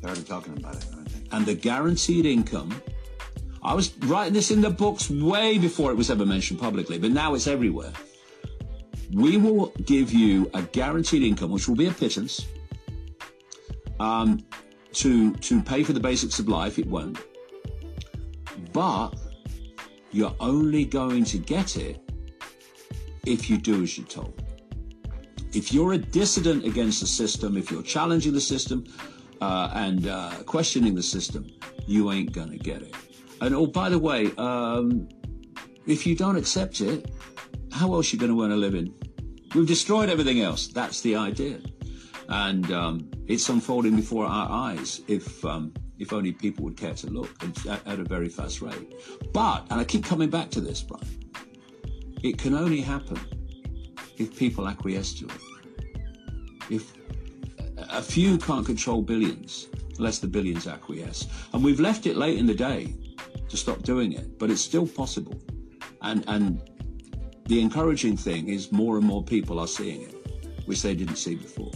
They're already talking about it, And the guaranteed income, I was writing this in the books way before it was ever mentioned publicly, but now it's everywhere. We will give you a guaranteed income, which will be a pittance, um, to to pay for the basics of life. It won't, but you're only going to get it if you do as you're told. If you're a dissident against the system, if you're challenging the system, uh, and uh, questioning the system, you ain't gonna get it. And oh, by the way, um, if you don't accept it, how else are you going to earn a living? We've destroyed everything else. That's the idea, and um, it's unfolding before our eyes. If um, if only people would care to look at, at a very fast rate. But, and I keep coming back to this, Brian, it can only happen if people acquiesce to it. If a few can't control billions unless the billions acquiesce. And we've left it late in the day to stop doing it, but it's still possible. And, and the encouraging thing is more and more people are seeing it, which they didn't see before.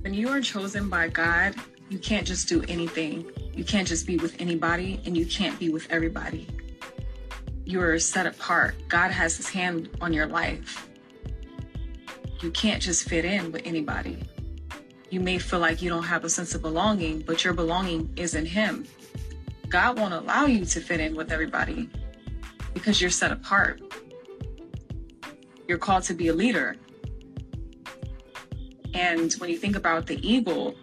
When you are chosen by God, you can't just do anything. You can't just be with anybody, and you can't be with everybody. You are set apart. God has his hand on your life. You can't just fit in with anybody. You may feel like you don't have a sense of belonging, but your belonging is in him. God won't allow you to fit in with everybody because you're set apart. You're called to be a leader. And when you think about the eagle,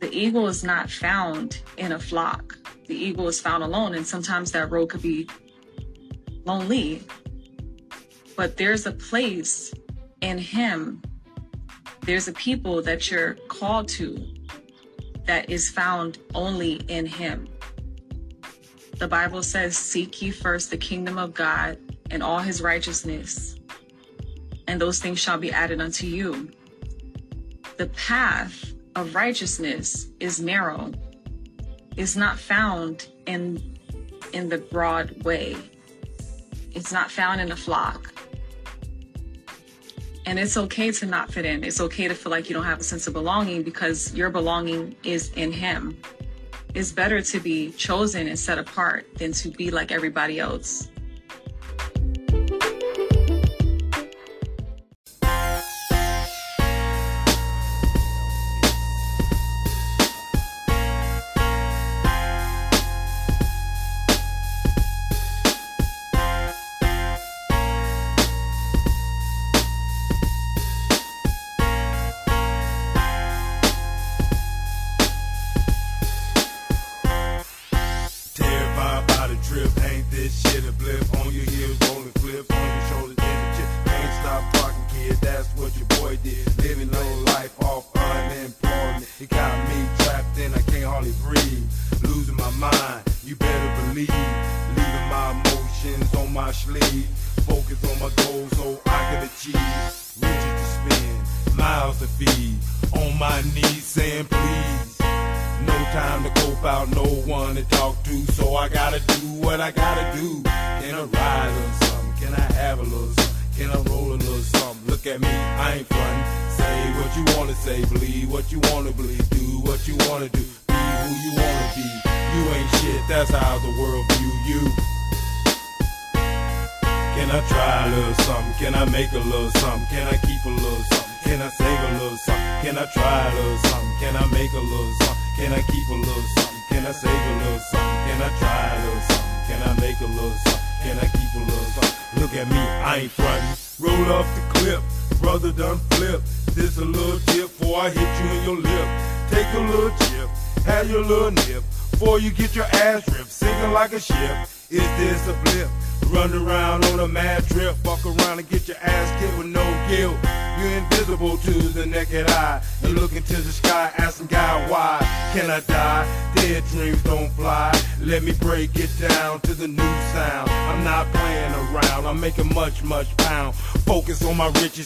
the eagle is not found in a flock. The eagle is found alone, and sometimes that road could be lonely. But there's a place in him, there's a people that you're called to that is found only in him. The Bible says, Seek ye first the kingdom of God and all his righteousness, and those things shall be added unto you the path of righteousness is narrow is not found in in the broad way it's not found in a flock. And it's okay to not fit in. It's okay to feel like you don't have a sense of belonging because your belonging is in him. It's better to be chosen and set apart than to be like everybody else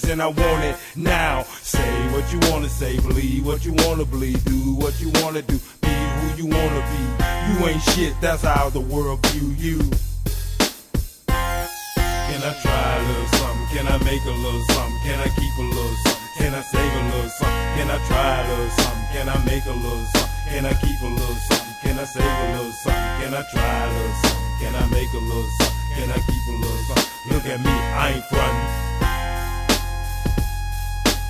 and I want it now. Say what you wanna say, believe what you wanna believe, do what you wanna do, be who you wanna be. You ain't shit, that's how the world view you. Can I try a little something? Can I make a little something? Can I keep a little something? Can I save a little something? Can I try a little something? Can I make a little something? Can I keep a little something? Can I save a little something? Can I try a little something? Can I make a little something? Can I keep a little something? Look at me, I ain't frontin'.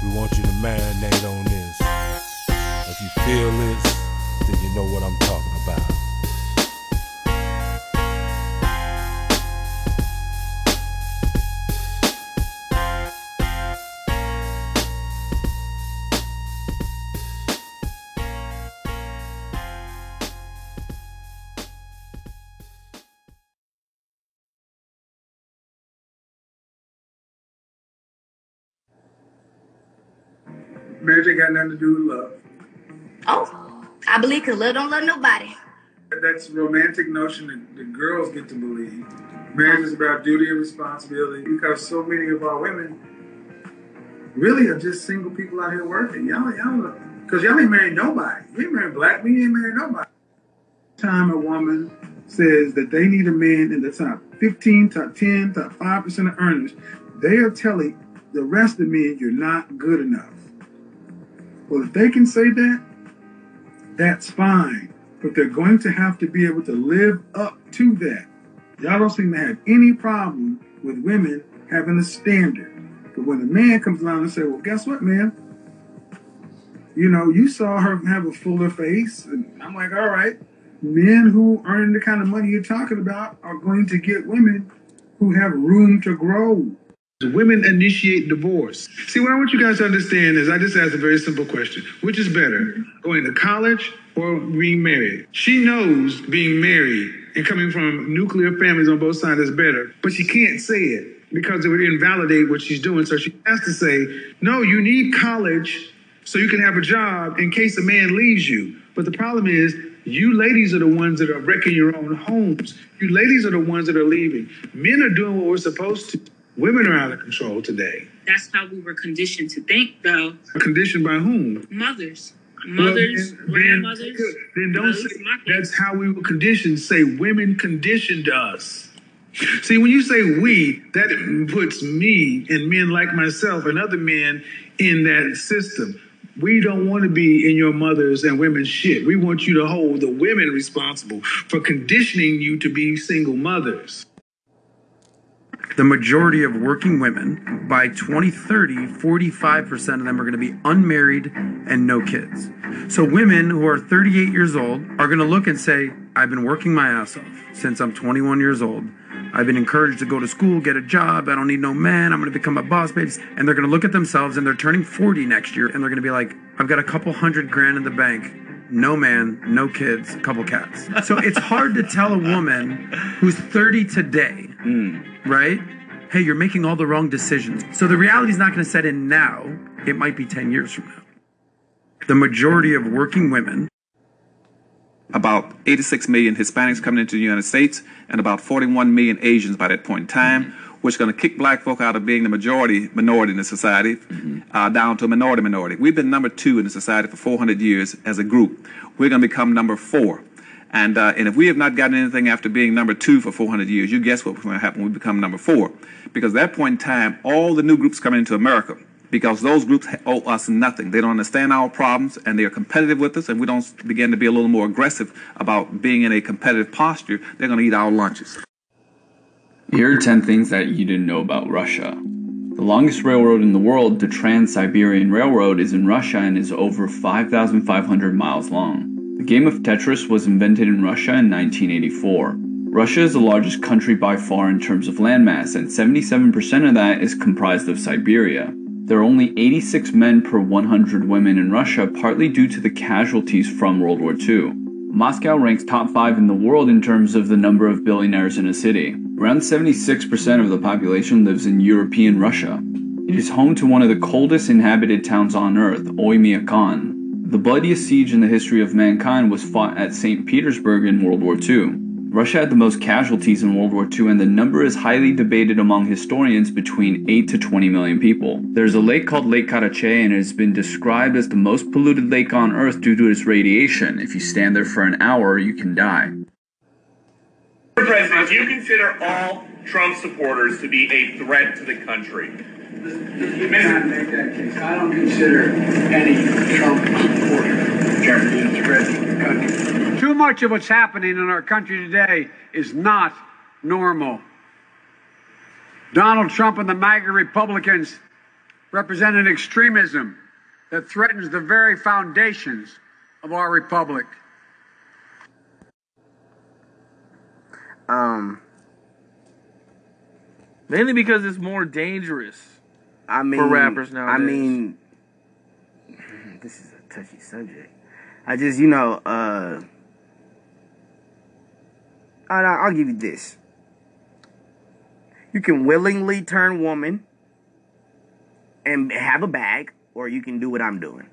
We want you to marinate on this. If you feel this, then you know what I'm talking about. Marriage ain't got nothing to do with love. Oh, I believe because love don't love nobody. That's romantic notion that the girls get to believe. Marriage is about duty and responsibility because so many of our women really are just single people out here working. Y'all, y'all, because y'all ain't married nobody. You ain't married black men, you ain't married nobody. Time a woman says that they need a man in the top 15, top 10, top 5% of earners, they are telling the rest of men you're not good enough. Well, if they can say that, that's fine. But they're going to have to be able to live up to that. Y'all don't seem to have any problem with women having a standard. But when a man comes along and say, well, guess what, man? You know, you saw her have a fuller face. And I'm like, all right. Men who earn the kind of money you're talking about are going to get women who have room to grow. Women initiate divorce. See, what I want you guys to understand is I just asked a very simple question. Which is better, going to college or being married? She knows being married and coming from nuclear families on both sides is better, but she can't say it because it would invalidate what she's doing. So she has to say, no, you need college so you can have a job in case a man leaves you. But the problem is, you ladies are the ones that are wrecking your own homes. You ladies are the ones that are leaving. Men are doing what we're supposed to. Women are out of control today. That's how we were conditioned to think, though. Conditioned by whom? Mothers, Well, mothers, then- grandmothers. Then don't mothers, say that's how we were conditioned. Say women conditioned us. See, when you say we, that puts me and men like myself and other men in that system. We don't want to be in your mother's and women's shit. We want you to hold the women responsible for conditioning you to be single mothers. The majority of working women by 2030 45% of them are going to be unmarried and no kids. So women who are 38 years old are going to look and say i've been working my ass off since i'm 21 years old. I've been encouraged to go to school get a job. I don't need no man. I'm going to become a boss babes and they're going to look at themselves and they're turning 40 next year and they're going to be like i've got a couple hundred grand in the bank no man, no kids, a couple cats. So it's hard to tell a woman who's 30 today, hmm. right? Hey, you're making all the wrong decisions. So the reality is not going to set in now. It might be 10 years from now. The majority of working women about 86 million Hispanics coming into the United States and about 41 million Asians by that point in time, which is going to kick black folk out of being the majority minority in the society uh, down to a minority minority. We've been number two in the society for 400 years as a group. We're going to become number four. And, uh, and if we have not gotten anything after being number two for 400 years, you guess what's going to happen when we become number four. Because at that point in time, all the new groups coming into America, because those groups owe us nothing. They don't understand our problems and they are competitive with us, and we don't begin to be a little more aggressive about being in a competitive posture, they're going to eat our lunches. Here are 10 things that you didn't know about Russia. The longest railroad in the world, the Trans Siberian Railroad, is in Russia and is over 5,500 miles long. The game of Tetris was invented in Russia in 1984. Russia is the largest country by far in terms of landmass, and 77% of that is comprised of Siberia. There are only 86 men per 100 women in Russia, partly due to the casualties from World War II. Moscow ranks top 5 in the world in terms of the number of billionaires in a city. Around 76% of the population lives in European Russia. It is home to one of the coldest inhabited towns on earth, Oymyakon. The bloodiest siege in the history of mankind was fought at St. Petersburg in World War II. Russia had the most casualties in World War II, and the number is highly debated among historians between 8 to 20 million people. There's a lake called Lake Karachay, and it has been described as the most polluted lake on Earth due to its radiation. If you stand there for an hour, you can die. Mr. President, do you consider all Trump supporters to be a threat to the country? You may not make that case. I don't consider any Trump supporter generally a threat to the country. Too much of what's happening in our country today is not normal. Donald Trump and the MAGA Republicans represent an extremism that threatens the very foundations of our republic. Um, Mainly because it's more dangerous I mean, for rappers I mean, this is a touchy subject. I just, you know, uh, I'll, I'll give you this. You can willingly turn woman and have a bag, or you can do what I'm doing.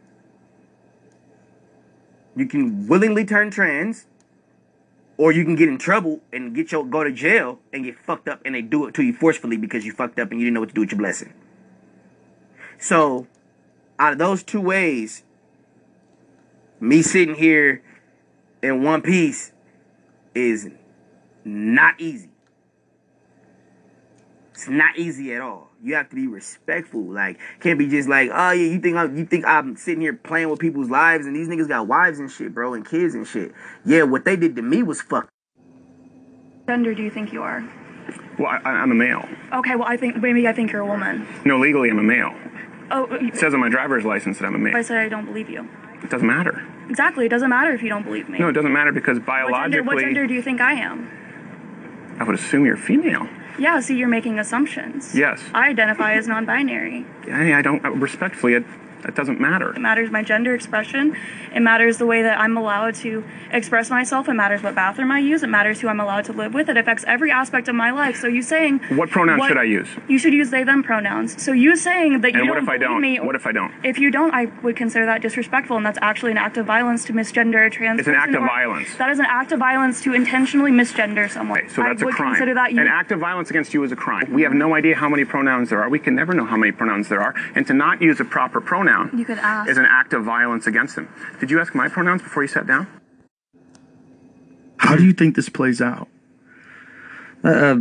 You can willingly turn trans, or you can get in trouble and get your go to jail and get fucked up, and they do it to you forcefully because you fucked up and you didn't know what to do with your blessing. So, out of those two ways, me sitting here in one piece is not easy. It's not easy at all. You have to be respectful. Like, can't be just like, oh yeah, you think I'm, you think I'm sitting here playing with people's lives, and these niggas got wives and shit, bro, and kids and shit. Yeah, what they did to me was fucked. gender do you think you are? Well, I, I'm a male. Okay, well, I think maybe I think you're a woman. No, legally I'm a male. Oh, uh, It says on my driver's license that I'm a if male. I say I don't believe you. It doesn't matter. Exactly, it doesn't matter if you don't believe me. No, it doesn't matter because what gender, biologically, what gender do you think I am? I would assume you're female. Yeah, see, you're making assumptions. Yes. I identify as non-binary. I, I don't uh, respectfully. It, it doesn't matter. It matters my gender expression. It matters the way that I'm allowed to express myself. It matters what bathroom I use. It matters who I'm allowed to live with. It affects every aspect of my life. So you saying What pronouns should I use? You should use they them pronouns. So you saying that you And don't what if I don't? me. What if I don't? If you don't, I would consider that disrespectful, and that's actually an act of violence to misgender a trans. It's an act of violence. That is an act of violence to intentionally misgender someone. So that's I a would crime. consider that you. An act of violence against you is a crime. We have no idea how many pronouns there are. We can never know how many pronouns there are. And to not use a proper pronoun You could ask. is an act of violence against them. Did you ask my pronouns before you sat down? How do you think this plays out? Uh,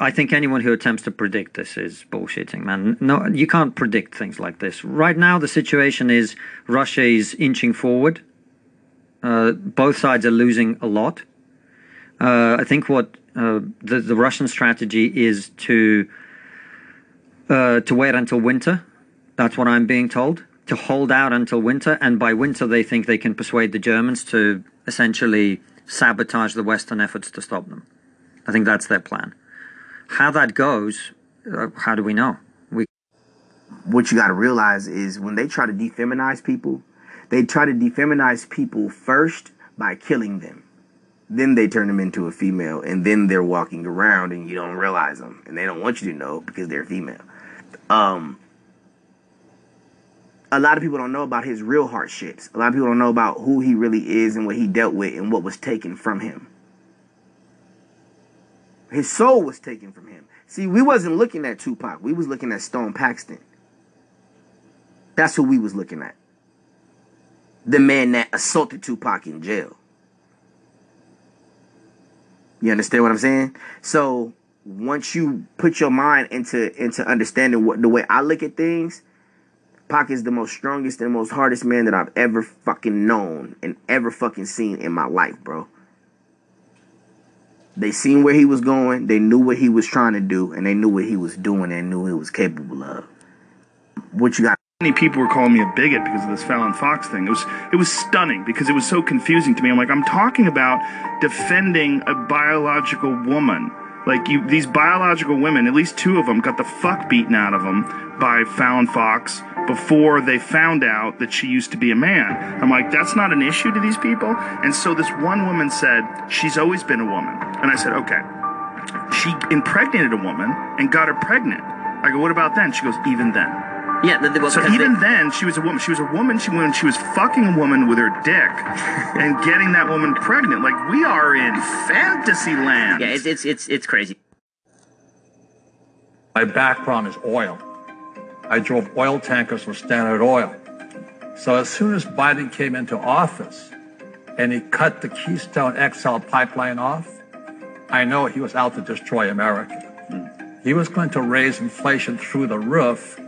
I think anyone who attempts to predict this is bullshitting, man. No, you can't predict things like this. Right now, the situation is Russia is inching forward. Uh, both sides are losing a lot. Uh, I think what uh, the the Russian strategy is to uh, to wait until winter. That's what I'm being told. To hold out until winter, and by winter they think they can persuade the Germans to essentially sabotage the Western efforts to stop them. I think that's their plan. How that goes, uh, how do we know? We what you got to realize is when they try to defeminize people, they try to defeminize people first by killing them. Then they turn them into a female, and then they're walking around, and you don't realize them, and they don't want you to know because they're female. Um, a lot of people don't know about his real hardships. A lot of people don't know about who he really is and what he dealt with and what was taken from him. His soul was taken from him. See, we wasn't looking at Tupac. We was looking at Stone Paxton. That's who we was looking at. The man that assaulted Tupac in jail. You understand what I'm saying? So once you put your mind into into understanding what the way I look at things, Pac is the most strongest and most hardest man that I've ever fucking known and ever fucking seen in my life, bro. They seen where he was going, they knew what he was trying to do, and they knew what he was doing and knew he was capable of. What you got? Many people were calling me a bigot because of this Fallon Fox thing. It was it was stunning because it was so confusing to me. I'm like, I'm talking about defending a biological woman. Like you, these biological women, at least two of them, got the fuck beaten out of them by Fallon Fox before they found out that she used to be a man. I'm like, that's not an issue to these people. And so this one woman said she's always been a woman, and I said, okay. She impregnated a woman and got her pregnant. I go, what about then? She goes, even then. Yeah, the, the, well, So even they- then, she was a woman. She was a woman. She when she was fucking a woman with her dick and getting that woman pregnant. Like we are in fantasy land. yeah, it's it's it's it's crazy. My background is oil. I drove oil tankers for Standard Oil. So as soon as Biden came into office and he cut the Keystone XL pipeline off, I know he was out to destroy America. Hmm. He was going to raise inflation through the roof,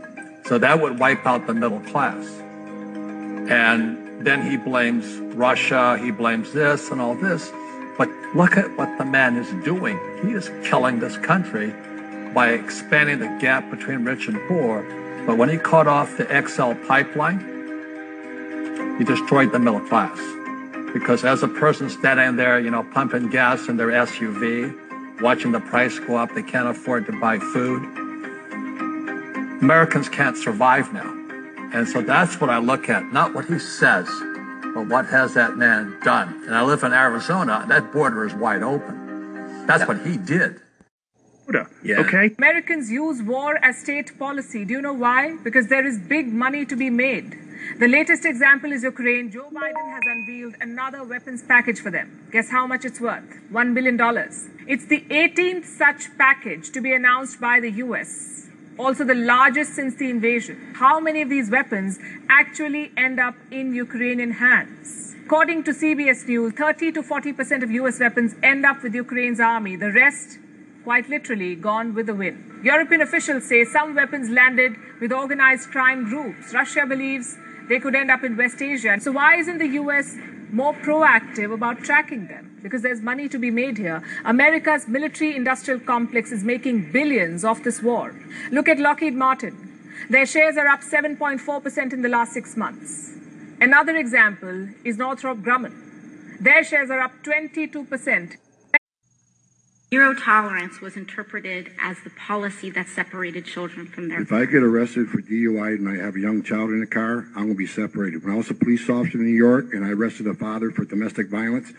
so that would wipe out the middle class. And then he blames Russia, he blames this and all this. But look at what the man is doing. He is killing this country by expanding the gap between rich and poor. But when he cut off the XL pipeline, he destroyed the middle class. Because as a person standing there, you know, pumping gas in their SUV, watching the price go up, they can't afford to buy food. Americans can't survive now. And so that's what I look at, not what he says, but what has that man done. And I live in Arizona, that border is wide open. That's what he did. Yeah. Okay? Americans use war as state policy. Do you know why? Because there is big money to be made. The latest example is Ukraine. Joe Biden has unveiled another weapons package for them. Guess how much it's worth? $1 billion. It's the 18th such package to be announced by the US. Also, the largest since the invasion. How many of these weapons actually end up in Ukrainian hands? According to CBS News, 30 to 40% of US weapons end up with Ukraine's army. The rest quite literally gone with the wind. European officials say some weapons landed with organized crime groups. Russia believes they could end up in West Asia. So, why isn't the US more proactive about tracking them? Because there's money to be made here. America's military industrial complex is making billions off this war. Look at Lockheed Martin. Their shares are up 7.4% in the last six months. Another example is Northrop Grumman. Their shares are up 22%. Zero tolerance was interpreted as the policy that separated children from their If I get arrested for DUI and I have a young child in the car, I'm going to be separated. When I was a police officer in New York and I arrested a father for domestic violence,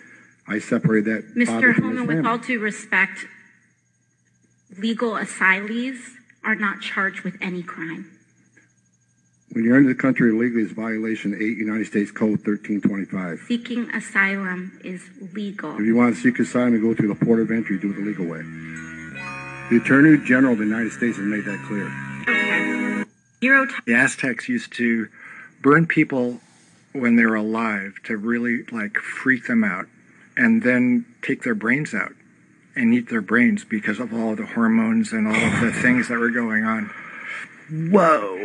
I separated that father Mr. Homan, with all due respect, legal asylees are not charged with any crime. When you're into the country illegally, it's violation 8 United States Code 1325. Seeking asylum is legal. If you want to seek asylum, you go through the port of entry, do it the legal way. The Attorney General of the United States has made that clear. Zero The Aztecs used to burn people when they were alive to really like freak them out and then take their brains out and eat their brains because of all the hormones and all of the things that were going on. Whoa.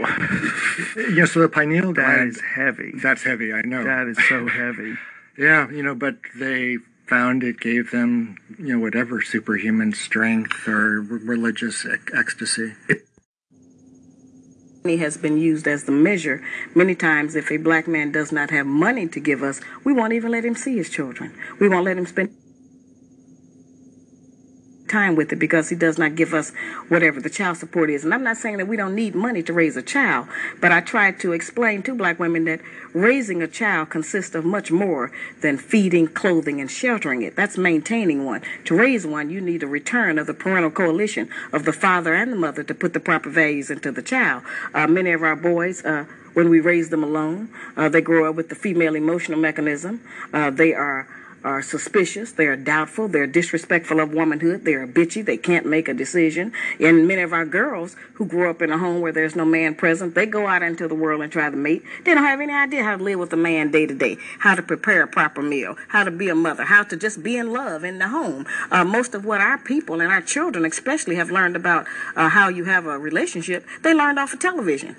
Yeah, so the pineal That gland is heavy. That's heavy, I know. That is so heavy. Yeah, you know, but they found it gave them, you know, whatever superhuman strength or r- religious ec- ecstasy. Money has been used as the measure. Many times, if a black man does not have money to give us, we won't even let him see his children. We won't let him spend time with it because he does not give us whatever the child support is. And I'm not saying that we don't need money to raise a child, but I try to explain to black women that raising a child consists of much more than feeding, clothing, and sheltering it. That's maintaining one. To raise one, you need a return of the parental coalition of the father and the mother to put the proper values into the child. Uh, many of our boys, uh, when we raise them alone, uh, they grow up with the female emotional mechanism. Uh, they are are suspicious, they are doubtful, they're disrespectful of womanhood, they are bitchy, they can't make a decision. And many of our girls who grow up in a home where there's no man present, they go out into the world and try to mate. They don't have any idea how to live with a man day to day, how to prepare a proper meal, how to be a mother, how to just be in love in the home. Uh, most of what our people and our children especially have learned about uh, how you have a relationship, they learned off of television.